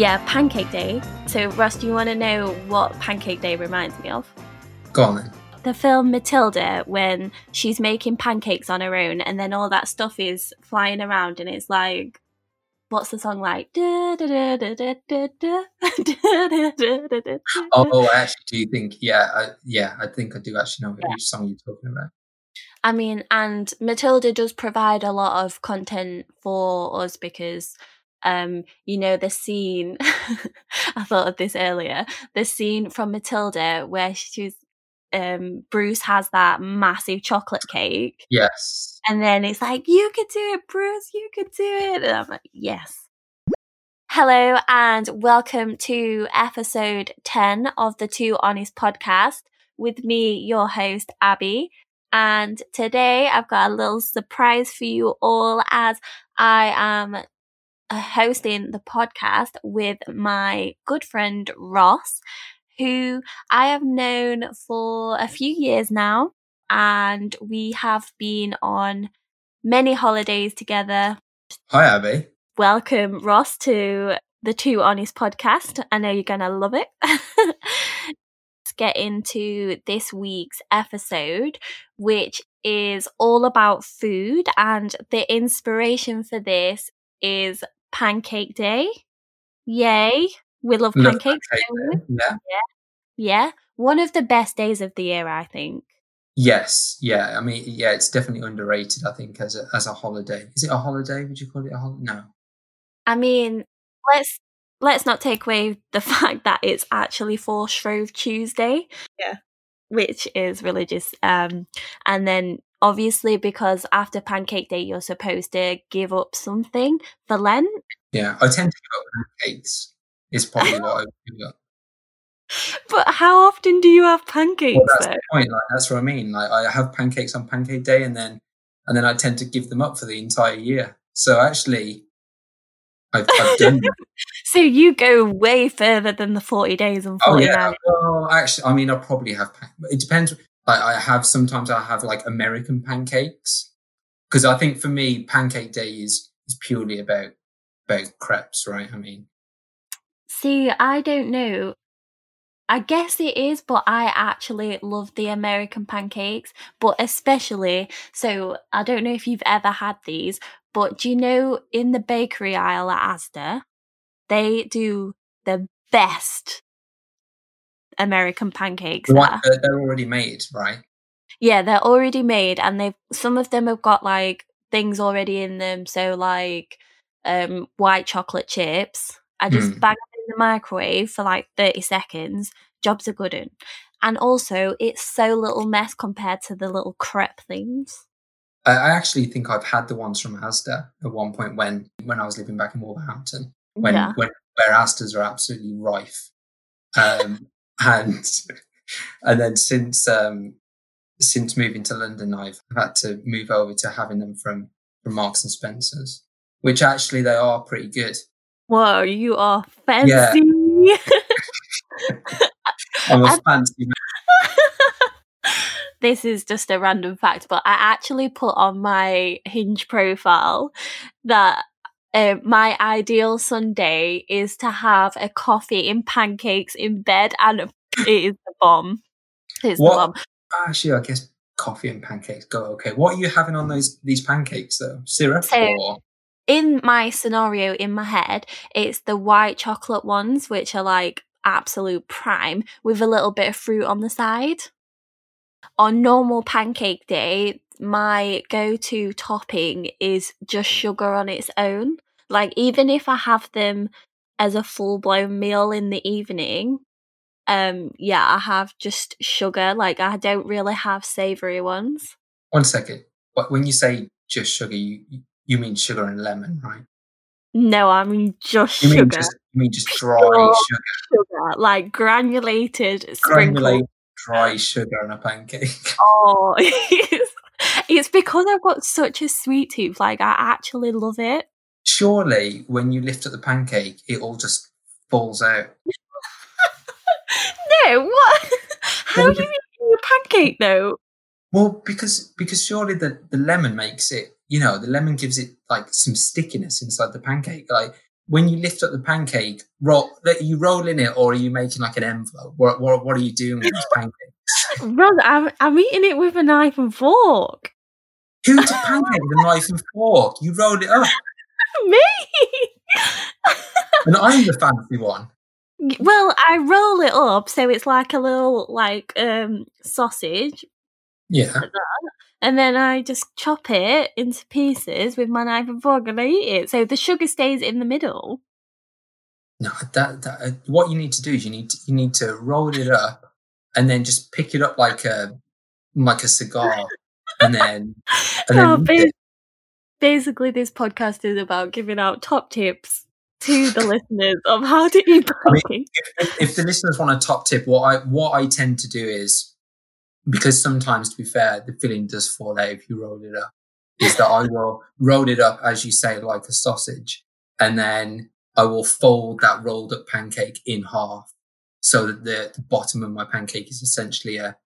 Yeah, Pancake Day. So, Ross, do you want to know what Pancake Day reminds me of? Go on then. The film Matilda, when she's making pancakes on her own, and then all that stuff is flying around, and it's like, what's the song like? Oh, I actually do think, yeah, I, yeah, I think I do actually know Yeah. which song you're talking about. I mean, and Matilda does provide a lot of content for us because, um, you know, the scene, I thought of this earlier, the scene from Matilda where she's, um, Bruce has that massive chocolate cake Yes. and then it's like, you could do it, Bruce, you could do it. And I'm like, yes. Hello and welcome to episode 10 of the Two Honest podcast with me, your host, Abby. And today I've got a little surprise for you all as I am hosting the podcast with my good friend Ross, who I have known for a few years now. And we have been on many holidays together. Hi, Abby. Welcome, Ross, to the Two Honest podcast. I know you're going to love it. Let's get into this week's episode, which is all about food. And the inspiration for this is Pancake Day. Yay. We love Love pancakes. Pancake don't? Yeah. Yeah. One of the best days of the year, I think. Yes. Yeah. I mean, yeah, it's definitely underrated. I think as a as a holiday. Is it a holiday? Would you call it a holiday? No. I mean, let's let's not take away the fact that it's actually for Shrove Tuesday. Yeah. Which is religious. Um and then obviously because after Pancake Day you're supposed to give up something for Lent. Yeah. I tend to give up pancakes. Is probably what I would give up. But how often do you have pancakes Well, that's though? the point. Like that's what I mean. Like I have pancakes on Pancake Day, and then and then I tend to give them up for the entire year. So actually, I've, I've done. that. So you go way further than the 40 days and oh 49. yeah. Well, actually, I mean, I probably have. It depends. Like I have sometimes I have like American pancakes because I think for me, Pancake Day is is purely about about crepes, right? I mean, See, I don't know. I guess it is, but I actually love the American pancakes, but especially, so I don't know if you've ever had these, but do you know in the bakery aisle at Asda, they do the best American pancakes there. they're, they're already made, right? Yeah, they're already made and they've some of them have got like things already in them, so like um white chocolate chips. I just Hmm. bang them in the microwave for like 30 seconds. Jobs are good. And also it's so little mess compared to the little crepe things. I, actually think I've had the ones from Asda at one point when when I was living back in Wolverhampton. when yeah. when where Asdas are absolutely rife. Um, and and then since um, since moving to London, I've had to move over to having them from from Marks and Spencers, which actually they are pretty good. Whoa, you are fancy. Yeah. I'm a fancy man. this is just a random fact, but I actually put on my Hinge profile that uh, my ideal Sunday is to have a coffee and pancakes in bed, and it is the bomb. It's the bomb. Actually, I guess coffee and pancakes go okay. What are you having on those these pancakes though? Syrup So- or In my scenario in my head, it's the white chocolate ones, which are like absolute prime with a little bit of fruit on the side. On normal pancake day, my go to topping is just sugar on its own. Like, even if I have them as a full blown meal in the evening, um, yeah, I have just sugar. Like, I don't really have savory ones. one second. What when you say just sugar, you you mean sugar and lemon, right? No, I mean just You mean sugar. just you mean just dry Pure sugar. sugar, like granulated sprinkle. granulated dry sugar on a pancake. Oh, it's, because I've got such a sweet tooth. Like I actually love it. Surely, when you lift up the pancake, it all just falls out. No, what? How Well, do you eat your pancake though? Well, because because surely the, the lemon makes it, you know, the lemon gives it like some stickiness inside the pancake. Like when you lift up the pancake, roll, that you roll in it or are you making like an envelope? What, what, what are you doing with this pancake? Brother, I'm, I'm eating it with a knife and fork. Who a pancake with a knife and fork? You roll it up. Me? And I'm the fancy one. well, I roll it up so it's like a little like um sausage, Yeah. and then I just chop it into pieces with my knife and fork, and I eat it. So the sugar stays in the middle. No, that, that uh, what you need to do is you need to, you need to roll it up and then just pick it up like a like a cigar, and then and No, then ba- basically, this podcast is about giving out top tips to the listeners of how to eat I mean, if, if the listeners want a top tip, what I what I tend to do is because sometimes, to be fair, the filling does fall out if you roll it up. Is that I will roll it up as you say, like a sausage, and then I will fold that rolled up pancake in half, so that the, the bottom of my pancake is essentially A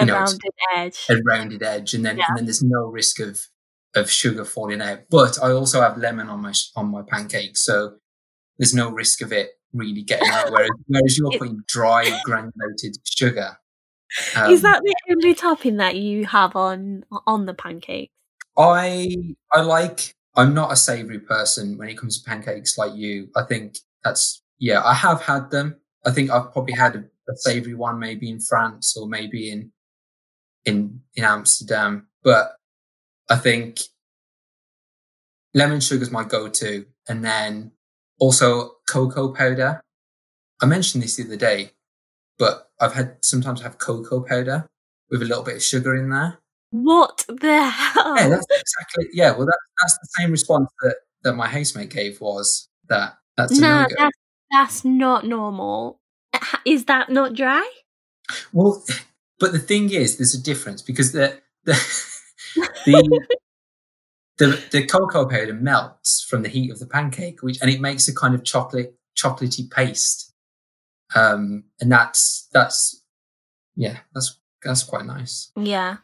you know, rounded edge. a rounded edge, and then Yeah. and then there's no risk of of sugar falling out. But I also have lemon on my on my pancake, so there's no risk of it really getting out. Whereas whereas you're putting dry granulated sugar. is um, that the only topping that you have on on the pancake? I I like. I'm not a savoury person when it comes to pancakes like you. I think that's yeah. I have had them. I think I've probably had a, a savoury one maybe in France or maybe in in in Amsterdam. But I think lemon sugar is my go-to, and then also cocoa powder. I mentioned this the other day, but I've had sometimes I have cocoa powder with a little bit of sugar in there. What the hell? Yeah, that's exactly. Yeah, well, that, that's the same response that, that my housemate gave was that that's no, that's that's not normal. Is that not dry? Well, but the thing is, there's a difference because the the the, the the cocoa powder melts from the heat of the pancake, which and it makes a kind of chocolate chocolatey paste. Um, and that's that's yeah, that's that's quite nice. Yeah,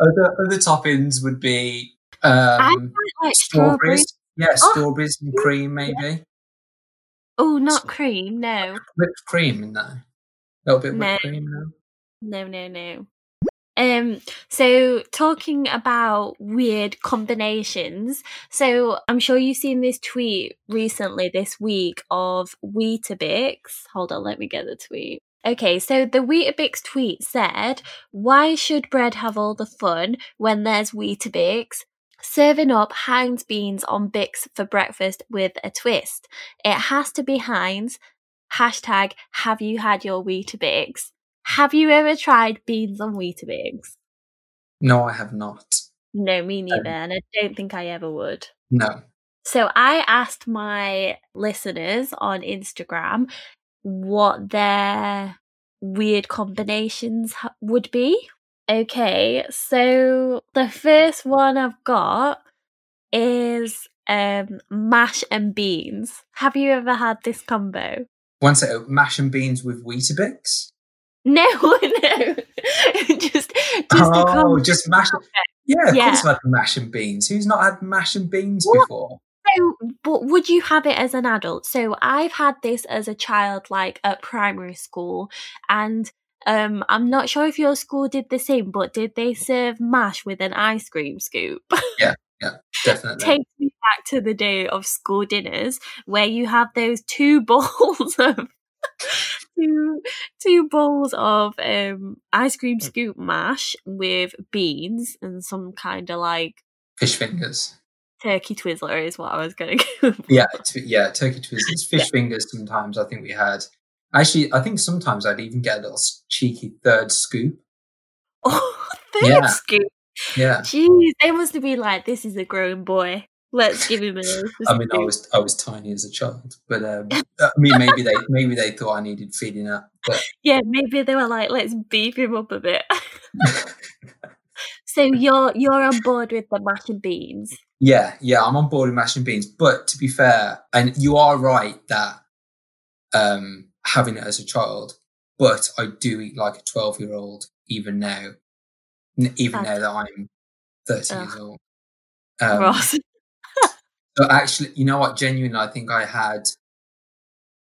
Other other toppings would be um, like strawberries. strawberries. Yeah, Oh, strawberries and cream maybe. Oh, not cream. No, whipped cream in there. A little bit of whipped cream now. No, no, no. Um, so talking about weird combinations. So I'm sure you've seen this tweet recently this week of Weetabix. Hold on, let me get the tweet. Okay, so the Weetabix tweet said, Why should bread have all the fun when there's Weetabix? Serving up Heinz beans on Bix for breakfast with a twist. It has to be Heinz. Hashtag, have you had your Weetabix? Have you ever tried beans on Weetabix? No, I have not. No, me Um, neither, and I don't think I ever would. No. So I asked my listeners on Instagram what their weird combinations would be. Okay, so the first one I've got is um mash and beans. Have you ever had this combo? One second, mash and beans with Weetabix? No, no. just just oh, just mash. Yeah, of Yeah. course I've had mash and beans. Who's not had mash and beans What? before? So, but would you have it as an adult? So I've had this as a child, like at primary school, and um, I'm not sure if your school did the same, but did they serve mash with an ice cream scoop? Yeah. Yeah, definitely. Takes me back to the day of school dinners where you have those two bowls of two two bowls of um ice cream scoop mash with beans and some kind of like Fish fingers. turkey twizzler is what I was going to go. for. Yeah, t- yeah, turkey twizzlers. Fish fingers sometimes I think we had. Actually, I think sometimes I'd even get a little cheeky third scoop. Oh, third Yeah. scoop. Yeah. Jeez, they must have been like, "This is a grown boy. Let's give him a." I mean, I was I was tiny as a child, but um, I mean, maybe they maybe they thought I needed feeding up. But Yeah, maybe they were like, "Let's beef him up a bit." so you're you're on board with the mash and beans. yeah, yeah, I'm on board with mash and beans. But to be fair, and you are right that um, having it as a child, but I do eat like a 12 year old even now, even now that I'm 30 years old. Um, Ross. So actually, you know what? Genuinely, I think I had,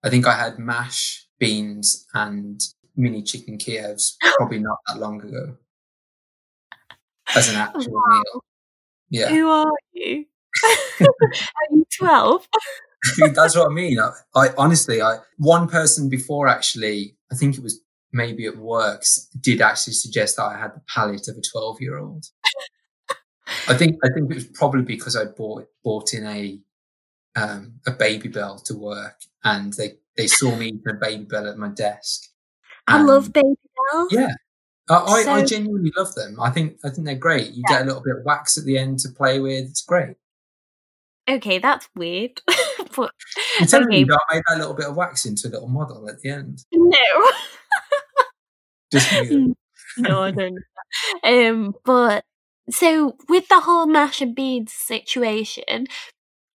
I think I had mash, beans, and mini chicken Kievs probably not that long ago as an actual Wow. meal. Yeah, Who are you? are you 12? That's what I mean. I, I honestly, I one person before actually, I think it was maybe at works, did actually suggest that I had the palate of a twelve-year-old. I think I think it was probably because I bought bought in a um, a Babybel to work, and they they saw me eating a Babybel at my desk. I love baby bells. Yeah, I, I, I genuinely love them. I think I think they're great. You Yeah. get a little bit of wax at the end to play with. It's great. Okay, that's weird. but You tell me Okay. you don't make that little bit of wax into a little model at the end. no. Just no, I don't. Um, but so with the whole mash and beans situation,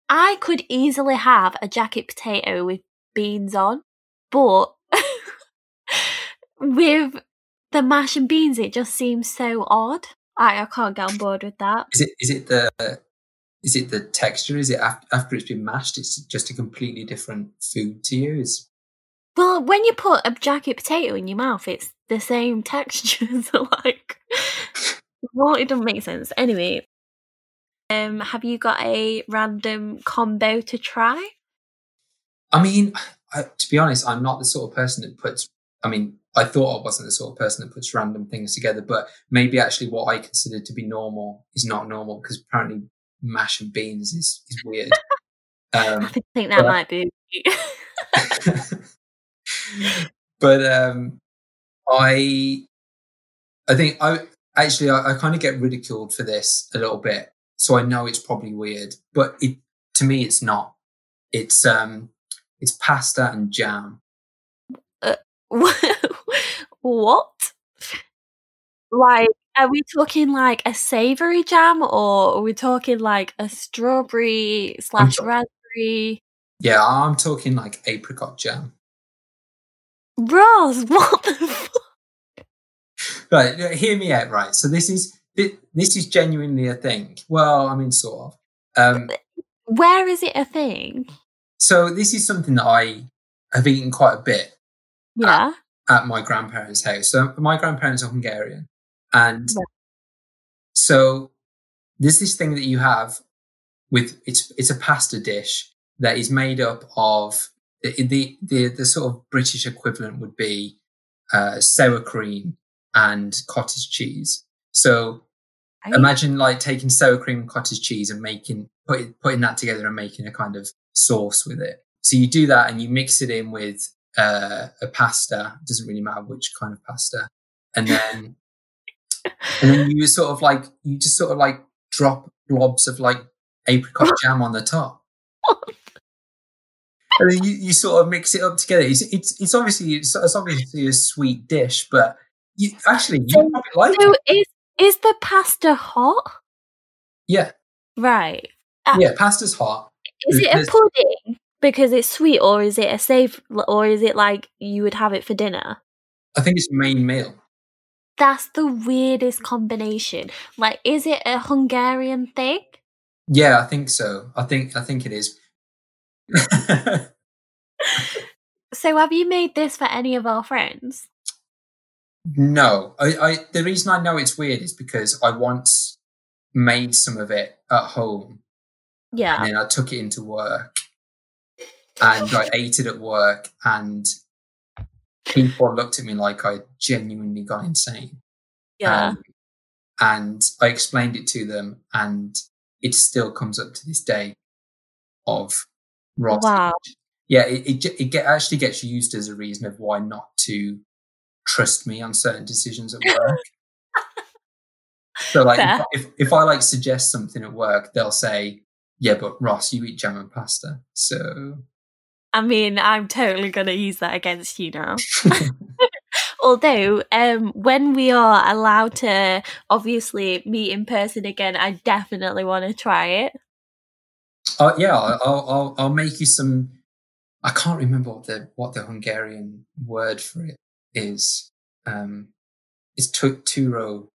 I could easily have a jacket potato with beans on, but with the mash and beans, it just seems so odd. I, I can't get on board with that. Is it is it the is it the texture? Is it after, after it's been mashed? It's just a completely different food to you. Is Well, when you put a jacket potato in your mouth, it's the same texture. So, like, well, it doesn't make sense. Anyway, um, have you got a random combo to try? I mean, I, to be honest, I'm not the sort of person that puts. I mean, I thought I wasn't the sort of person that puts random things together, but maybe actually what I consider to be normal is not normal because apparently mash and beans is is weird. I Um, think think that but- might be. but um, I, I think I actually I, I kind of get ridiculed for this a little bit, so I know it's probably weird, but it to me it's not. It's um, it's pasta and jam. what? Like, are we talking like a savoury jam, or are we talking like a strawberry slash raspberry? Yeah, I'm talking like apricot jam. Ross, what the fuck? Right, hear me out. Right, so this is this is genuinely a thing. Well, I mean, sort of. Um, Where is it a thing? so this is something that I have eaten quite a bit Yeah. at my grandparents' house. So my grandparents are Hungarian, and Right. so there's this thing that you have with it's it's a pasta dish that is made up of the the the, the sort of British equivalent would be uh, sour cream and cottage cheese. So Right? imagine like taking sour cream and cottage cheese and making putting putting that together and making a kind of sauce with it. So you do that and you mix it in with uh, a pasta. It doesn't really matter which kind of pasta, and then and then you sort of like you just sort of like drop blobs of like apricot jam on the top. And then you, you sort of mix it up together. It's it's, it's obviously it's, it's obviously a sweet dish, but you actually you So- probably like So it. is is the pasta hot? Yeah, Right. Ah. yeah. Pasta's hot. Is it a pudding because it's sweet, or is it a safe, or is it like you would have it for dinner? I think it's main meal. That's the weirdest combination. Like, is it a Hungarian thing? Yeah, I think so. I think I think it is. So, have you made this for any of our friends? No, I, I the reason I know it's weird is because I once made some of it at home Yeah. and then I took it into work and I ate it at work and people looked at me like I genuinely got insane. Yeah. Um, and I explained it to them and it still comes up to this day of Ross. Wow. Yeah, it, it, it get, actually gets used as a reason of why not to trust me on certain decisions at work. so like if, if, if I like suggest something at work, they'll say, yeah, but Ross, you eat jam and pasta. So I mean, I'm totally going to use that against you now. Although, um, when we are allowed to obviously meet in person again, I definitely want to try it. Uh, yeah, I'll, I'll I'll make you some. I can't remember what the what the Hungarian word for it is. Um, it's tu- turo,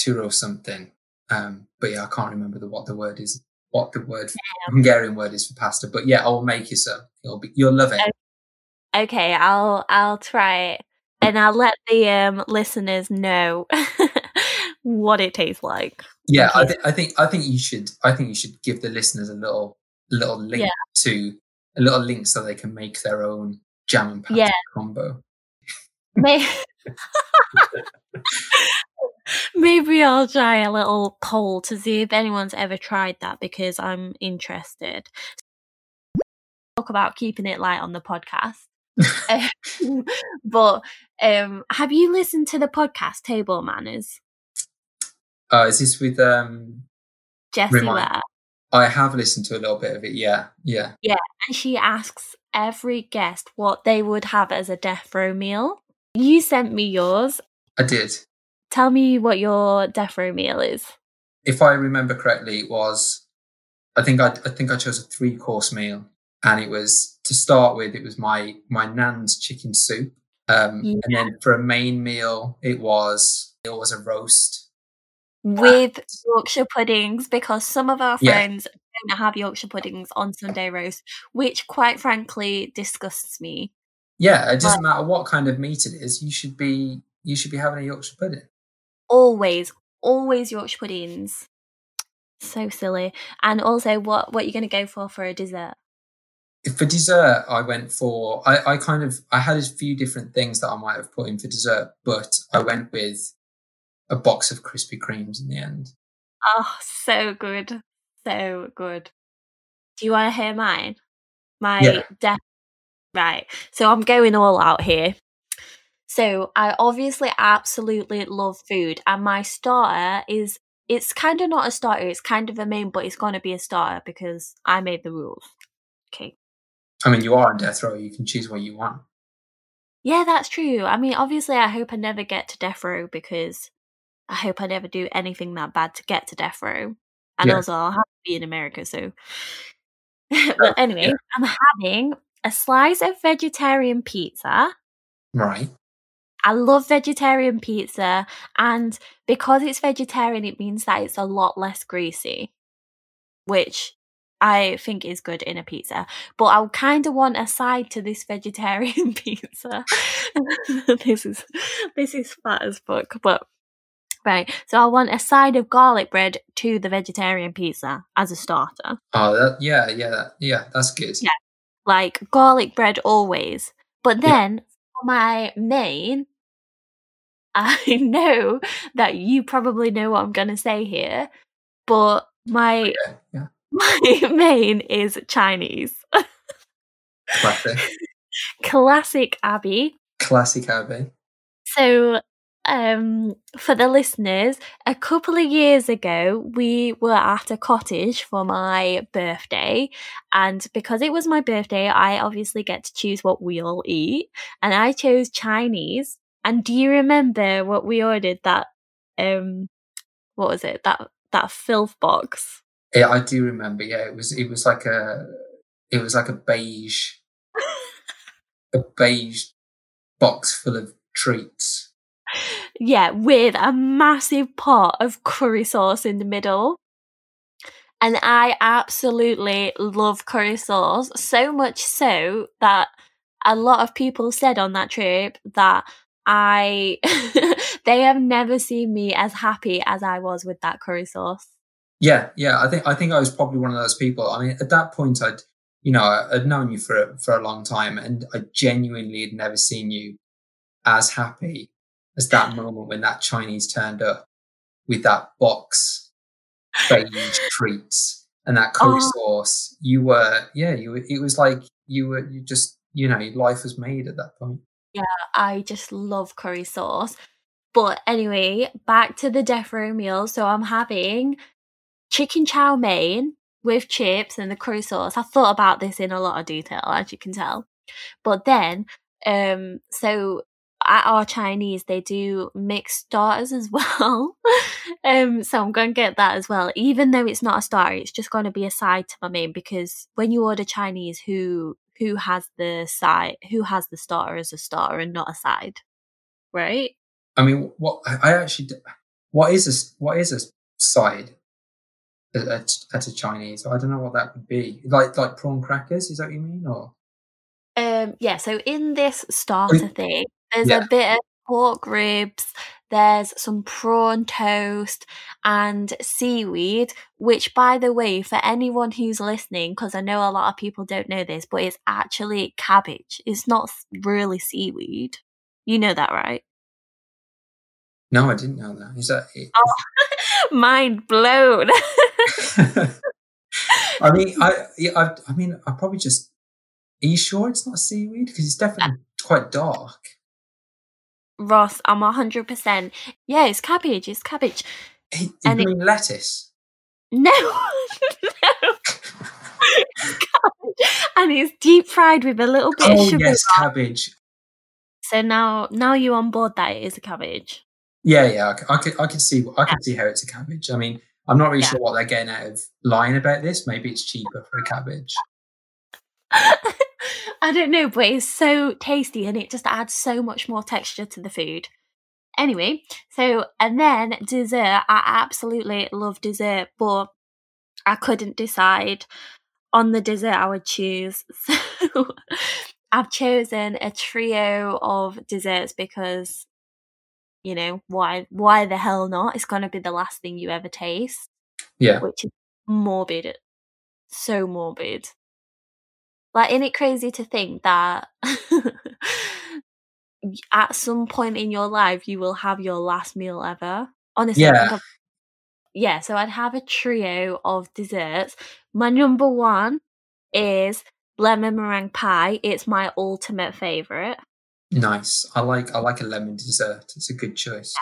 turo something. Um, but yeah, I can't remember the what the word is what the word Hungarian word is for pasta, but yeah, I will make you some. You'll be you'll love it. Okay, I'll I'll try it, and I'll let the um, listeners know what it tastes like. Yeah, I, th- I think I think you should I think you should give the listeners a little little link Yeah. to a little link so they can make their own jam and pasta Yeah. combo. May- Maybe I'll try a little poll to see if anyone's ever tried that because I'm interested. Talk about keeping it light on the podcast. Um, but um, have you listened to the podcast Table Manners? Uh, is this with um? Jessie Ware? I have listened to a little bit of it. Yeah, yeah, yeah. And she asks every guest what they would have as a death row meal. You sent me yours. I did. Tell me what your death row meal is. If I remember correctly, it was I think I I think I chose a three course meal, and it was to start with. It was my my nan's chicken soup, um, Yeah. and then for a main meal, it was it was a roast. with Yorkshire puddings because some of our Yeah. friends don't have Yorkshire puddings on Sunday roast, which quite frankly disgusts me. Yeah, it doesn't matter what kind of meat it is. You should be you should be having a Yorkshire pudding. Always, always Yorkshire puddings. So silly. And also, what what you're going to go for for a dessert? For dessert, I went for I, I kind of I had a few different things that I might have put in for dessert, but I went with a box of Krispy Kremes in the end. Oh, so good, so good. Do you want to hear mine? My Yeah. death. Right. So I'm going all out here. So I obviously absolutely love food, and my starter is it's kind of not a starter, it's kind of a main, but it's going to be a starter because I made the rules. Okay. I mean, you are on death row. You can choose what you want. Yeah, that's true. I mean, obviously, I hope I never get to death row because I hope I never do anything that bad to get to death row. And Yeah. also, I'll have to be in America, so. Oh, but anyway, yeah. I'm having a slice of vegetarian pizza. Right. I love vegetarian pizza, and because it's vegetarian, it means that it's a lot less greasy, which I think is good in a pizza. But I kind of want a side to this vegetarian pizza. this is this is fat as fuck, but right. So I want a side of garlic bread to the vegetarian pizza as a starter, Oh, that, yeah, yeah, that, yeah. That's good. Yeah. Like garlic bread always. But Yeah. then for my main, I know that you probably know what I'm going to say here, but my Yeah, yeah. my main is Chinese. Classic, Classic Abby. classic Abby. So, um, for the listeners, a couple of years ago, we were at a cottage for my birthday. And because it was my birthday, I obviously get to choose what we all eat. And I chose Chinese. And do you remember what we ordered that, um, what was it? That, that filth box? Yeah, I do remember. Yeah, it was it was like a it was like a beige a beige box full of treats. Yeah, with a massive pot of curry sauce in the middle. And I absolutely love curry sauce, so much so that a lot of people said on that trip that I they have never seen me as happy as I was with that curry sauce. Yeah, yeah. I think I think I was probably one of those people. I mean, at that point, I'd you know I'd known you for for a long time, and I genuinely had never seen you as happy as that moment when that Chinese turned up with that box beige treats and that curry Oh. sauce. You were, yeah, you. Were, it was like you were. You just, you know, life was made at that point. Yeah, I just love curry sauce. But anyway, back to the death row meal. So I'm having chicken chow mein with chips and the curry sauce. I thought about this in a lot of detail, as you can tell. But then, um, so at our Chinese, they do mixed starters as well. um, so I'm going to get that as well. Even though it's not a starter, it's just going to be a side to my main because when you order Chinese, who who has the side, who has the starter as a starter and not a side, right? I mean, what I actually, what is a what is a side? at, at a Chinese. I don't know what that would be. Like like prawn crackers. Is that what you mean? Or Um, yeah, so in this starter thing, there's Yeah. a bit of pork ribs, there's some prawn toast, and seaweed, which, by the way, for anyone who's listening, because I know a lot of people don't know this, but it's actually cabbage. It's not really seaweed. You know that, right? no, I didn't know that. Is that it? Oh, mind blown. I mean, I yeah, I, I mean, I probably just. Are you sure it's not seaweed? Because it's uh, definitely quite dark. Ross, I'm 100%. Yeah, it's cabbage. It's cabbage. You And it- mean lettuce? No, no. And it's deep fried with a little bit of Oh sugar. yes, cabbage. So now, now you're on board that it is a cabbage. Yeah, yeah. I, I could, I could see, I could see how it's a cabbage. I mean, I'm not really Yeah. sure what they're getting out of lying about this. Maybe it's cheaper for a cabbage. I don't know, but it's so tasty and it just adds so much more texture to the food. Anyway, so and then dessert. I absolutely love dessert, but I couldn't decide on the dessert I would choose. So I've chosen a trio of desserts because you know why why the hell not? It's gonna be the last thing you ever taste Yeah, which is morbid. So morbid. Like, isn't it crazy to think that at some point in your life you will have your last meal ever? Honestly, Yeah. yeah. So I'd have a trio of desserts. My number one is lemon meringue pie. It's my ultimate favorite. nice. I like, I like a lemon dessert. It's a good choice.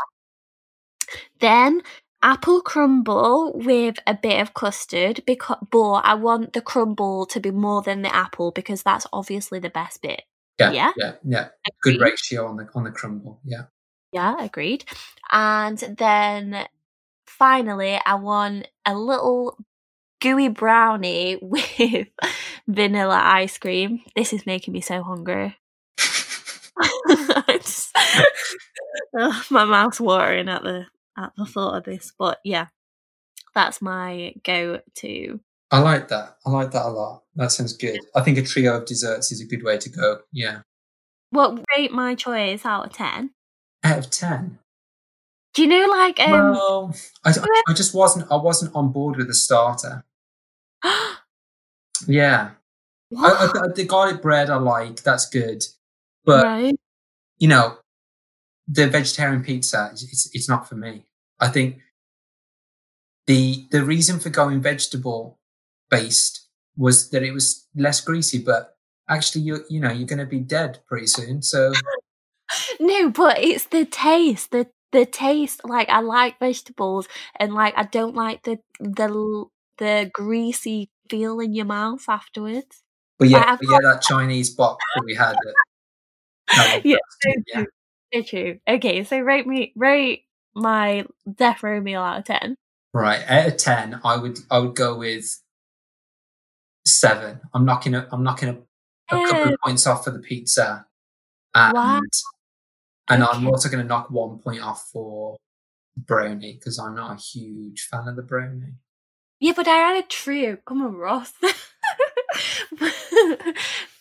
Then apple crumble with a bit of custard because but I want the crumble to be more than the apple because that's obviously the best bit. Yeah, Yeah. yeah, yeah. Good ratio on the on the crumble. Yeah. Yeah, agreed. And then finally I want a little gooey brownie with vanilla ice cream. This is making me so hungry. Just- Ugh, oh, my mouth's watering at the at the thought of this, but yeah, that's my go-to. I like that. I like that a lot. That sounds good. I think a trio of desserts is a good way to go. Yeah. What rate my choice out of ten? Out of ten. Do you know, like, um, well, I, I just wasn't. I wasn't on board with the starter. Yeah. I, I, the garlic bread I like. That's good. But right? you know, the vegetarian pizza, it's- it's it's not for me. I think the the reason for going vegetable based was that it was less greasy, but actually you you know you're going to be dead pretty soon. So No, but it's the taste. The the taste. Like, I like vegetables, and like, I don't like the the the greasy feel in your mouth afterwards. but yeah, Like, but yeah, that Chinese box that we had. At, was Yeah, yeah. So true. Okay, so rate me rate my death row meal out of ten. Right. Out of ten, I would I would go with seven. I'm knocking a I'm knocking a, a couple of eh. points off for the pizza. And Wow. and I'm also gonna knock one point off for brownie because I'm not a huge fan of the brownie. Yeah, but I had a trio. Come on, Ross.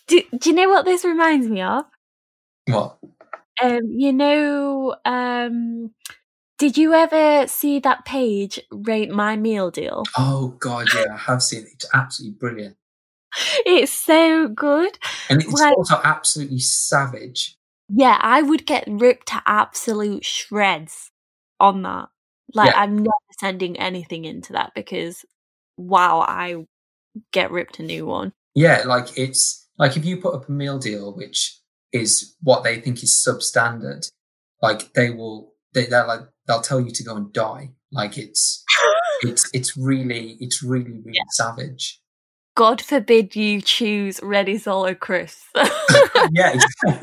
do, do you know what this reminds me of? What? Um, you know, um, did you ever see that page rate my meal deal? Oh god, yeah, I have seen it. It's absolutely brilliant. It's so good. And it's Like- also absolutely savage. Yeah, I would get ripped to absolute shreds on that. Like, Yeah. I'm never sending anything into that because, wow, I get ripped a new one. Yeah, like it's like if you put up a meal deal which is what they think is substandard, like they will they they're like they'll tell you to go and die. Like it's it's it's really it's really really savage. God forbid you choose ready salted crisps. yeah,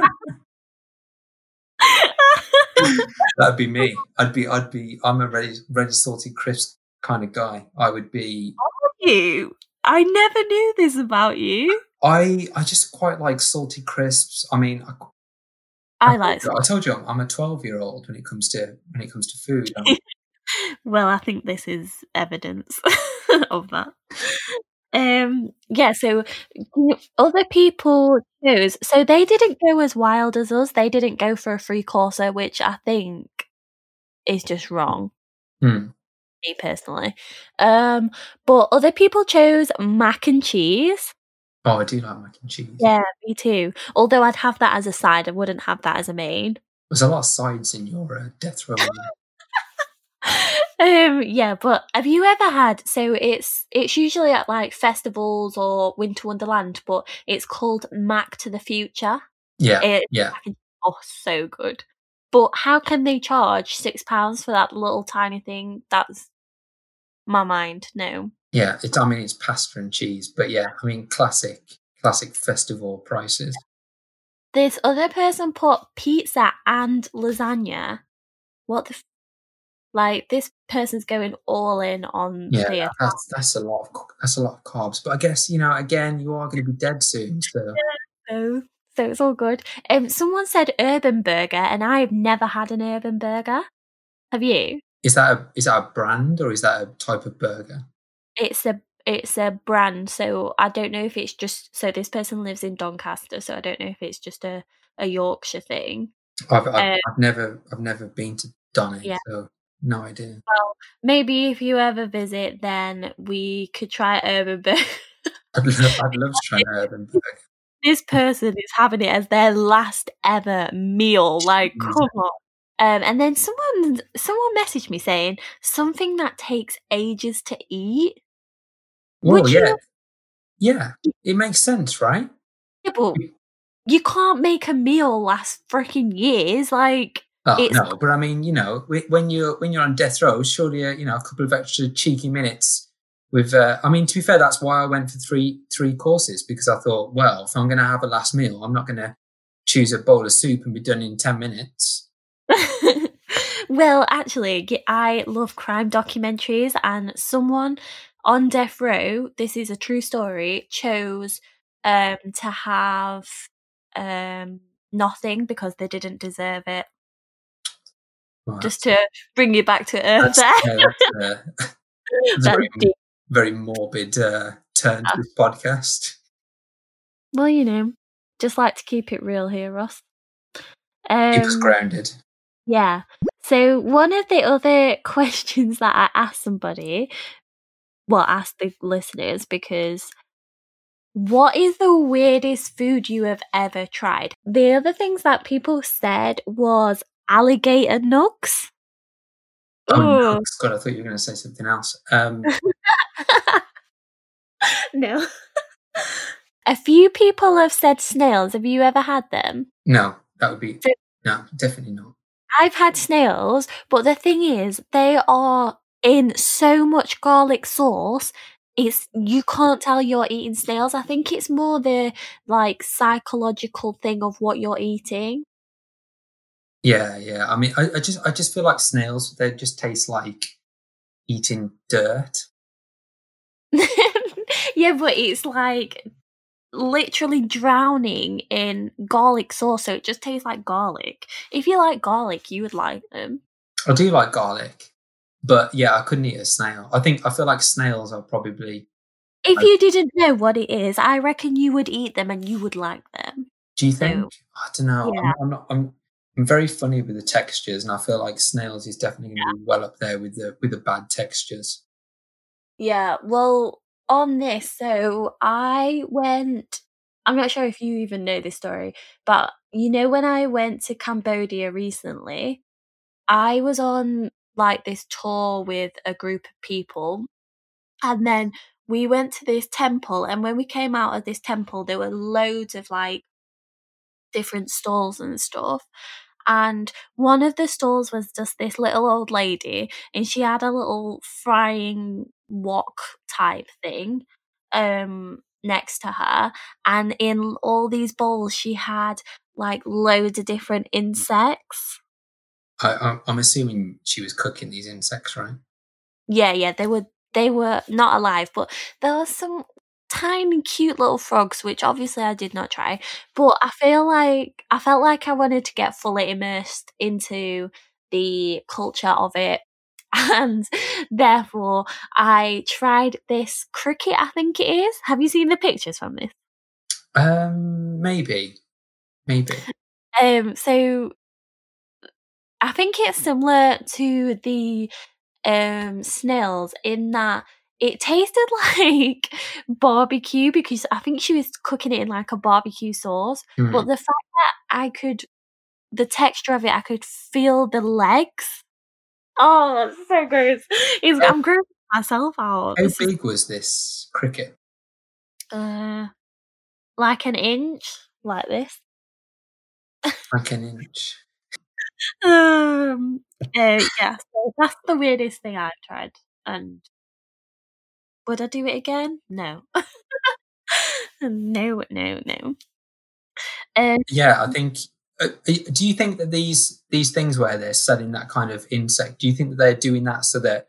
that'd be me. I'd be I'd be I'm a ready ready salty crisp kind of guy. I would be you. I never knew this about you. I I just quite like salty crisps. I mean, I, I like. I told you I'm, I'm a 12 year old when it comes to when it comes to food. Well, I think this is evidence. of that. Um, yeah, so other people chose, so they didn't go as wild as us. They didn't go for a free courser, which I think is just wrong. Hmm. Me personally. Um, but other people chose mac and cheese. Oh, I do like mac and cheese. Yeah, me too. Although I'd have that as a side, I wouldn't have that as a main. There's a lot of sides in your uh, death row. um yeah but have you ever had so it's it's usually at like festivals or winter wonderland but it's called mac to the future yeah, it, yeah. oh so good but how can they charge six pounds for that little tiny thing that's my mind no Yeah, it's. I mean, it's pasta and cheese, but yeah, I mean, classic, classic festival prices. this other person put pizza and lasagna what the f- like this person's going all in on Yeah, that's that's a lot of that's a lot of carbs. But I guess you know, again, you are going to be dead soon. So So, so it's all good. Um, someone said urban burger, and I've never had an urban burger. Have you? is that a is that a brand or is that a type of burger? It's a it's a brand, so I don't know if it's just so this person lives in Doncaster, so I don't know if it's just a a Yorkshire thing. I've I've, Uh, I've never I've never been to Donny, Yeah. so no idea. Well, maybe if you ever visit, then we could try urban burger. I'd love, I'd love to try an urban burger. this person is having it as their last ever meal. Like, come on. Um, and then someone someone messaged me saying something that takes ages to eat. Well, yeah, yeah, it makes sense, right? Yeah, but you can't make a meal last freaking years. Like, Oh no, but I mean, you know, when you're when you're on death row, surely uh, you know a couple of extra cheeky minutes. With, uh, I mean, to be fair, that's why I went for three three courses because I thought, well, if I'm going to have a last meal, I'm not going to choose a bowl of soup and be done in ten minutes. well, actually, I love crime documentaries, and someone on death row, this is a true story, chose um, to have um, nothing because they didn't deserve it. Right. Just to bring you back to earth that's, there. yeah, that's, uh, that's very, very morbid uh, turn to this podcast. Well, you know, just like to keep it real here, Ross. Keep us Um, grounded. Yeah. So one of the other questions that I asked somebody, well, ask the listeners, because what is the weirdest food you have ever tried? The other things that people said was alligator nugs. Oh, no, God, I thought you were going to say something else. Um, no. A few people have said snails. Have you ever had them? no, that would be So- no, definitely not. I've had snails, but the thing is, they are in so much garlic sauce. It's you can't tell you're eating snails. I think it's more the like psychological thing of what you're eating. Yeah, yeah. I mean, I, I just, I just feel like snails. They just taste like eating dirt. yeah, but it's like literally drowning in garlic sauce, so it just tastes like garlic. If you like garlic, you would like them. I do like garlic, but yeah, I couldn't eat a snail. I think I feel like snails are probably. If you didn't know what it is, I reckon you would eat them and you would like them. Do you So- think? I don't know. Yeah. I'm, I'm not. I'm. I'm very funny with the textures, and I feel like snails is definitely going to be well up there with the with the bad textures. Yeah, well, on this, so I went. I'm not sure if you even know this story, but you know, when I went to Cambodia recently, I was on like this tour with a group of people, and then we went to this temple. And when we came out of this temple, there were loads of like different stalls and stuff. And one of the stalls was just this little old lady, and she had a little frying wok type thing um next to her and in all these bowls she had like loads of different insects I, I'm, I'm assuming she was cooking these insects, right? yeah yeah they were they were not alive but there were some tiny cute little frogs which obviously i did not try but i feel like i felt like i wanted to get fully immersed into the culture of it And therefore, I tried this cricket, I think it is. Have you seen the pictures from this? Um, maybe, maybe. Um, so I think it's similar to the um snails in that it tasted like barbecue because I think she was cooking it in like a barbecue sauce. Mm. But the fact that I could, the texture of it, I could feel the legs. Oh, it's so gross. It's, I'm grossing myself out. How big was this cricket? uh, like an inch, like this. Like an inch. Um, uh, yeah, so that's the weirdest thing I've tried. And would I do it again? No. no, no, no. Um, Yeah, I think. Uh, do you think that these these things where they're selling that kind of insect? Do you think that they're doing that so that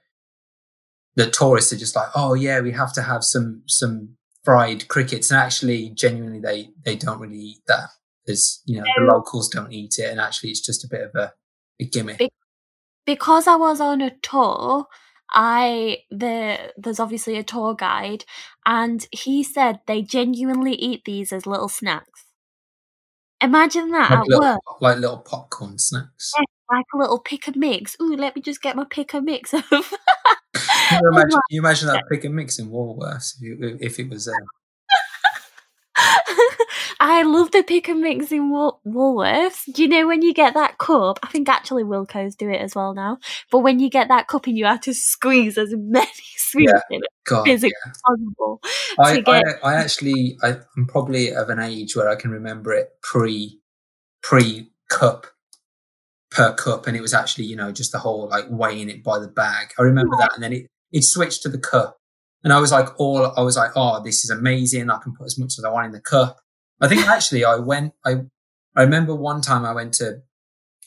the tourists are just like, oh yeah, we have to have some some fried crickets, and actually, genuinely, they they don't really eat that. There's you know the um, locals don't eat it, and actually, it's just a bit of a, a gimmick. Big- because I was on a tour, I the there's obviously a tour guide, and he said they genuinely eat these as little snacks. Imagine that like, at little, work, like little popcorn snacks. like a little pick and mix. Ooh, let me just get my pick and mix of. Can you imagine, can you imagine that pick and mix in Woolworths if, you, if it was there? Um, I love the pick and mix in Wool- Woolworths. Do you know when you get that cup? I think actually Wilko's do it as well now. But when you get that cup and you have to squeeze as many sweets in it God, as possible. I, get- I, I actually, I, I'm probably of an age where I can remember it pre, pre cup, per cup, and it was actually, you know, just the whole like weighing it by the bag. I remember that, and then it it switched to the cup, and I was like, all I was like, oh, this is amazing. I can put as much as I want in the cup. I think actually, I went, I, I remember one time I went to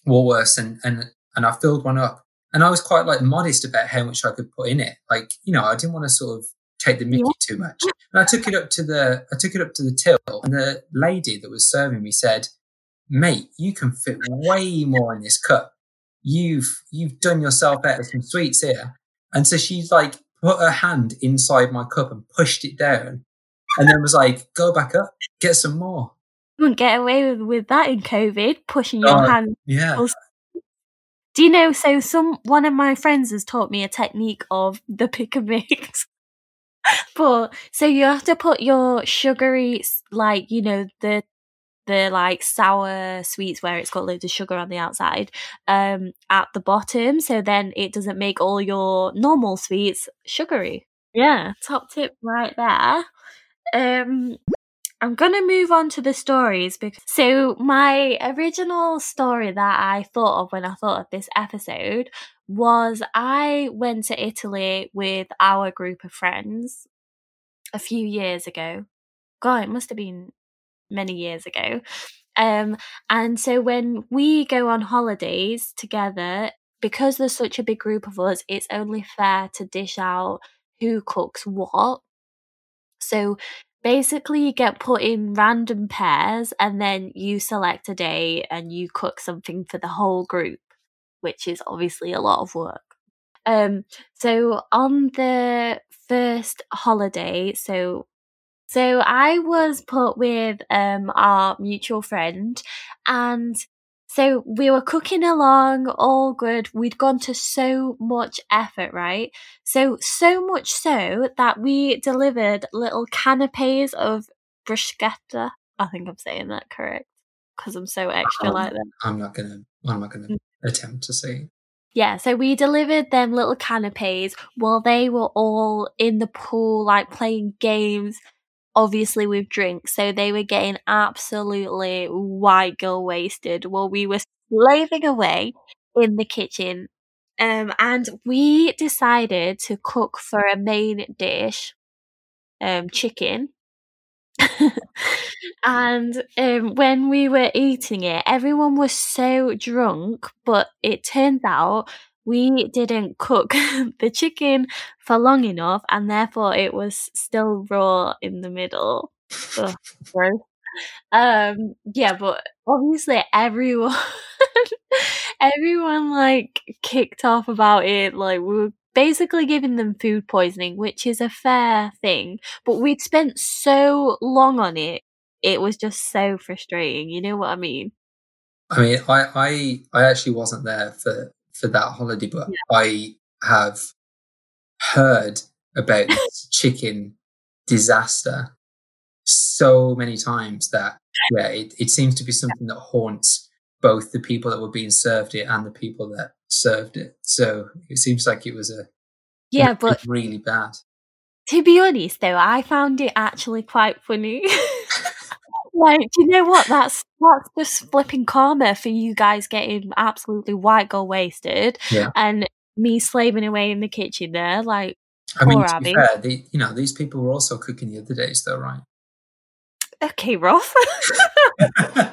Woolworths and and and I filled one up, and I was quite like modest about how much I could put in it. Like, you know, I didn't want to sort of take the mickey too much. And I took it up to the I took it up to the till, and the lady that was serving me said, "Mate, you can fit way more in this cup. You've you've done yourself out of some sweets here." And so she's like put her hand inside my cup and pushed it down, and then was like, "Go back up, get some more." You wouldn't get away with, with that in COVID, pushing your Oh. hand. Yeah, Do you know? So, some one of my friends has taught me a technique of the pick and mix. but so you have to put your sugary, like you know the the like sour sweets where it's got loads of sugar on the outside, um, at the bottom. So then it doesn't make all your normal sweets sugary. Yeah, top tip right there. Um, I'm gonna move on to the stories because so my original story that I thought of when I thought of this episode was I went to Italy with our group of friends a few years ago. God, it must have been many years ago. Um, and so when we go on holidays together, because there's such a big group of us, it's only fair to dish out who cooks what. So basically, you get put in random pairs, and then you select a day and you cook something for the whole group, which is obviously a lot of work. Um, so on the first holiday, so so I was put with um our mutual friend, and so we were cooking along, all good. We'd gone to so much effort, right? So, so much so that we delivered little canapes of bruschetta. I think I'm saying that correct because I'm so extra Um, like that. I'm not gonna. I'm not gonna attempt to say. Yeah, so we delivered them little canapes while they were all in the pool, like playing games, obviously with drinks. So they were getting absolutely white girl wasted while we were slaving away in the kitchen. Um, and we decided to cook for a main dish, um, chicken. and um, when we were eating it, everyone was so drunk, but it turns out we didn't cook the chicken for long enough, and therefore it was still raw in the middle. Ugh. Um, yeah, but obviously everyone, everyone like kicked off about it. Like we were basically giving them food poisoning, which is a fair thing. But we'd spent so long on it, it was just so frustrating. You know what I mean? I mean, I I, I actually wasn't there for for that holiday, but yeah. I have heard about this chicken disaster so many times that yeah, it, it seems to be something that haunts both the people that were being served it and the people that served it. So it seems like it was a yeah, but really bad. To be honest, though, I found it actually quite funny. like, do you know what? That's that's just flipping karma for you guys getting absolutely white girl wasted, yeah. and me slaving away in the kitchen there. Like, I mean, to Abby. be fair, the, you know, these people were also cooking the other days, though, right? Okay, Ross. um,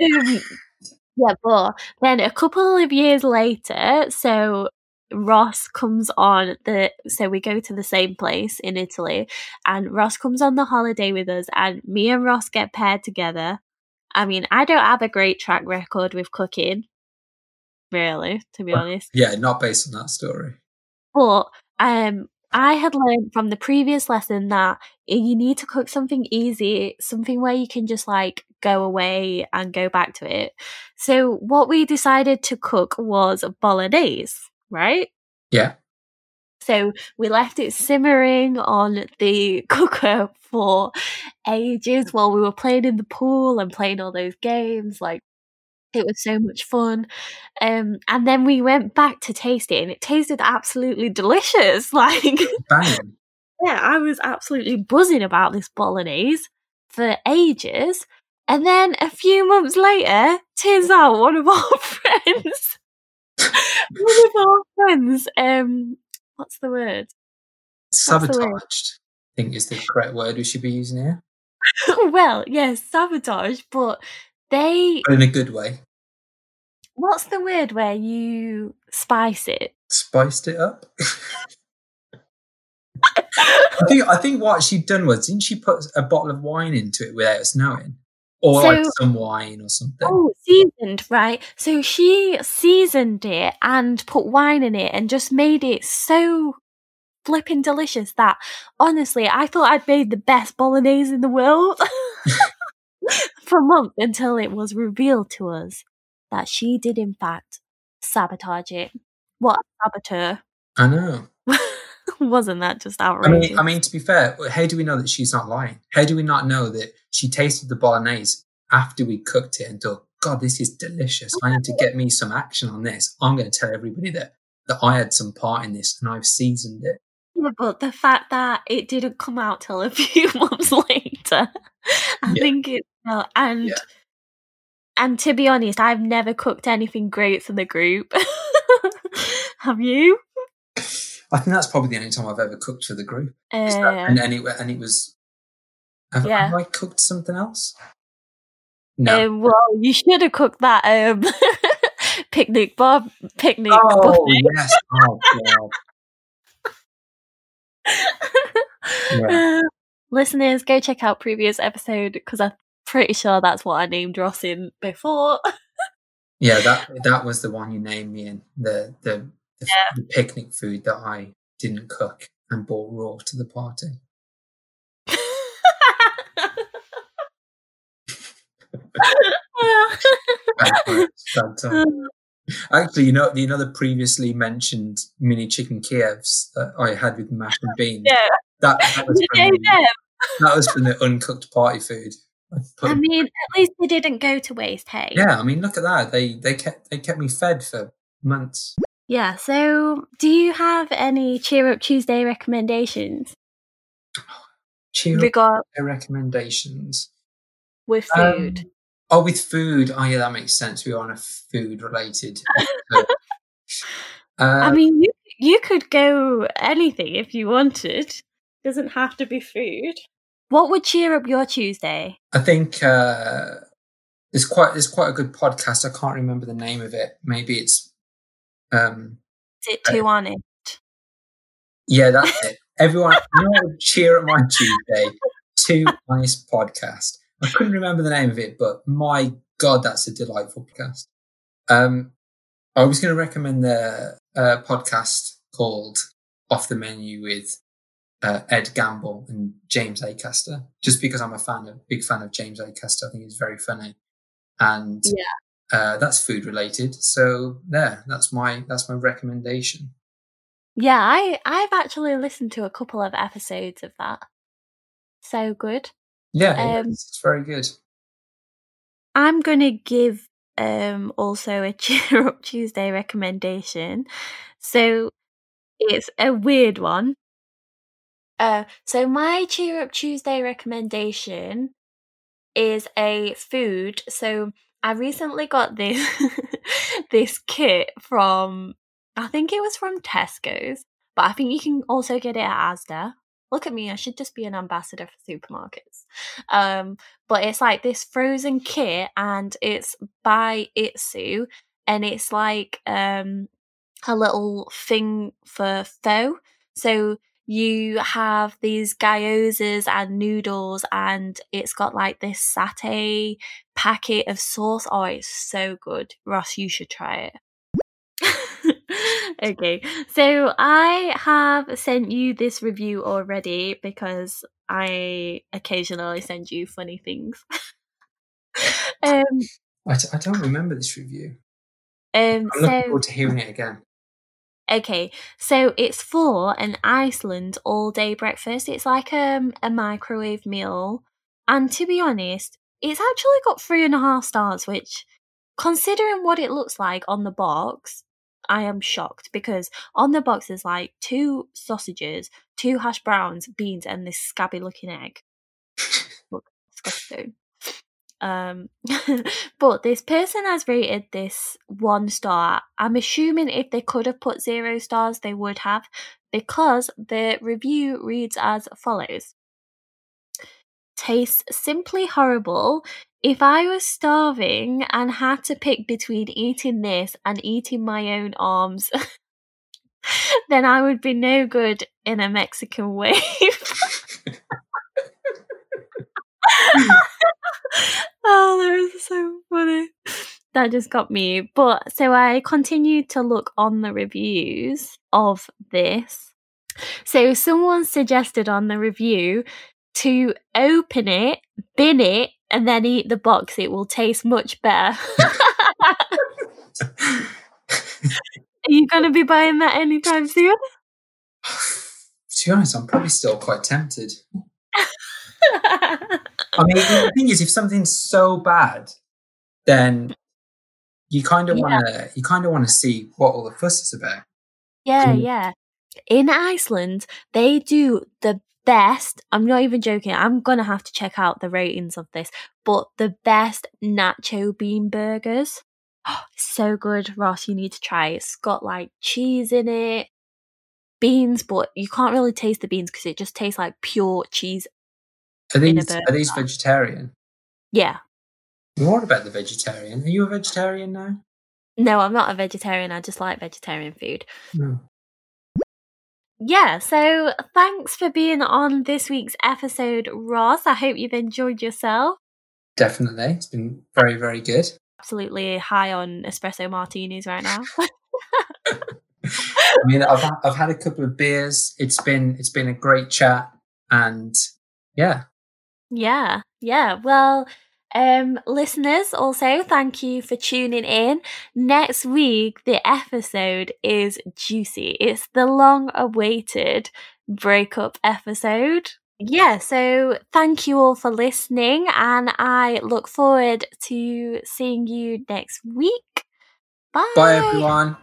yeah, but then a couple of years later, so Ross comes on the so we go to the same place in Italy and Ross comes on the holiday with us and me and Ross get paired together. I mean, I don't have a great track record with cooking, really, to be honest. Yeah, not based on that story. But um I had learned from the previous lesson that you need to cook something easy, something where you can just like go away and go back to it. So what we decided to cook was bolognese, right? Yeah. So we left it simmering on the cooker for ages while we were playing in the pool and playing all those games. Like it was so much fun. Um, and then we went back to taste it and it tasted absolutely delicious. Like, Bang. yeah, I was absolutely buzzing about this bolognese for ages. And then a few months later, turns out one of our friends, of our friends, um, what's the word? Sabotaged, the word? I think is the correct word we should be using here. well, yes, sabotage, but they in a good way. What's the word where you spice it? Spiced it up. I think I think what she'd done was didn't she put a bottle of wine into it without us knowing? Or so, like some wine or something. Oh, seasoned, right? So she seasoned it and put wine in it and just made it so flipping delicious that honestly I thought I'd made the best bolognese in the world. for a month until it was revealed to us that she did, in fact, sabotage it. What a saboteur. I know. Wasn't that just outrageous? I mean, I mean, to be fair, how do we know that she's not lying? How do we not know that she tasted the bolognese after we cooked it and thought, God, this is delicious. I need to get me some action on this. I'm going to tell everybody that, that I had some part in this and I've seasoned it. Yeah, but the fact that it didn't come out till a few months later, I yeah. think it's uh, and yeah. and to be honest, I've never cooked anything great for the group. Have you? I think that's probably the only time I've ever cooked for the group. Uh, that, and, and, it, and it was. Have, yeah. have I cooked something else? No. Um, well, you should have cooked that um, picnic bar picnic. Oh buffet. yes! Oh god! yeah. uh, listeners, go check out previous episode because I'm pretty sure that's what I named Ross in before. yeah, that that was the one you named me in the the, the, yeah. the picnic food that I didn't cook and brought raw to the party. Actually, you know, you know the previously mentioned mini chicken Kievs that I had with mashed beans. Yeah, that, that was from the, that was from the uncooked party food. I, I mean, at least they didn't go to waste. Hey. Yeah, I mean, look at that. They they kept they kept me fed for months. Yeah. So, do you have any cheer up Tuesday recommendations? Cheer up recommendations with food. Um, oh, with food. Oh, yeah, that makes sense. We are on a food related. uh, I mean, you you could go anything if you wanted. Doesn't have to be food. What would cheer up your Tuesday? I think uh, there's quite there's quite a good podcast. I can't remember the name of it. Maybe it's um, Is it too uh, honest? Yeah, that's it. Everyone, you know cheer up my Tuesday. Too honest podcast. I couldn't remember the name of it, but my god, that's a delightful podcast. Um, I was going to recommend the uh, podcast called Off the Menu with uh, Ed Gamble and James Acaster, just because I'm a fan a big fan of James Acaster. I think he's very funny, and Yeah. Uh, that's food related. So there, that's my that's my recommendation. Yeah, I I've actually listened to a couple of episodes of that. So good. Yeah, Um, it's, it's very good. I'm gonna give um also a cheer up Tuesday recommendation. So it's a weird one. Uh so my cheer up Tuesday recommendation is a food. So I recently got this this kit from I think it was from Tesco's, but I think you can also get it at Asda. Look at me, I should just be an ambassador for supermarkets. Um, but it's like this frozen kit and it's by Itsu and it's like um a little thing for pho. So you have these gyozas and noodles and it's got like this satay packet of sauce. Oh, it's so good. Ross, you should try it. okay, so I have sent you this review already because I occasionally send you funny things. um, I, d- I don't remember this review. um, I'm looking so forward to hearing it again. Okay, so it's for an Iceland all day breakfast. It's like um, a microwave meal. And to be honest, it's actually got three and a half stars, which, considering what it looks like on the box, I am shocked because on the box there's like two sausages, two hash browns, beans, and this scabby looking egg. Look, disgusting. Um, but this person has rated this one star. I'm assuming if they could have put zero stars, they would have, because the review reads as follows Tastes simply horrible. If I was starving and had to pick between eating this and eating my own arms, then I would be no good in a Mexican wave. oh, that was so funny. That just got me. But so I continued to look on the reviews of this. So someone suggested on the review to open it, bin it, and then eat the box. It will taste much better. Are you going to be buying that anytime soon? to be honest, I'm probably still quite tempted. I mean, the thing is, if something's so bad, then you kind of Yeah. want to you kind of want to see what all the fuss is about. Yeah, Mm. yeah. In Iceland, they do the best. I'm not even joking. I'm gonna have to check out the ratings of this, but the best nacho bean burgers. Oh, so good, Ross. You need to try. it. It's got like cheese in it, beans, but you can't really taste the beans because it just tastes like pure cheese. Are these are these vegetarian? Yeah. What about the vegetarian? Are you a vegetarian now? No, I'm not a vegetarian. I just like vegetarian food. No. Yeah, so thanks for being on this week's episode, Ross. I hope you've enjoyed yourself. Definitely, it's been very very good. Absolutely high on espresso martinis right now. I mean, I've I've had a couple of beers. It's been it's been a great chat, and yeah, yeah, yeah. Well, um, listeners, also thank you for tuning in. Next week, the episode is juicy. It's the long awaited breakup episode. Yeah, so thank you all for listening, and I look forward to seeing you next week. Bye. bye everyone.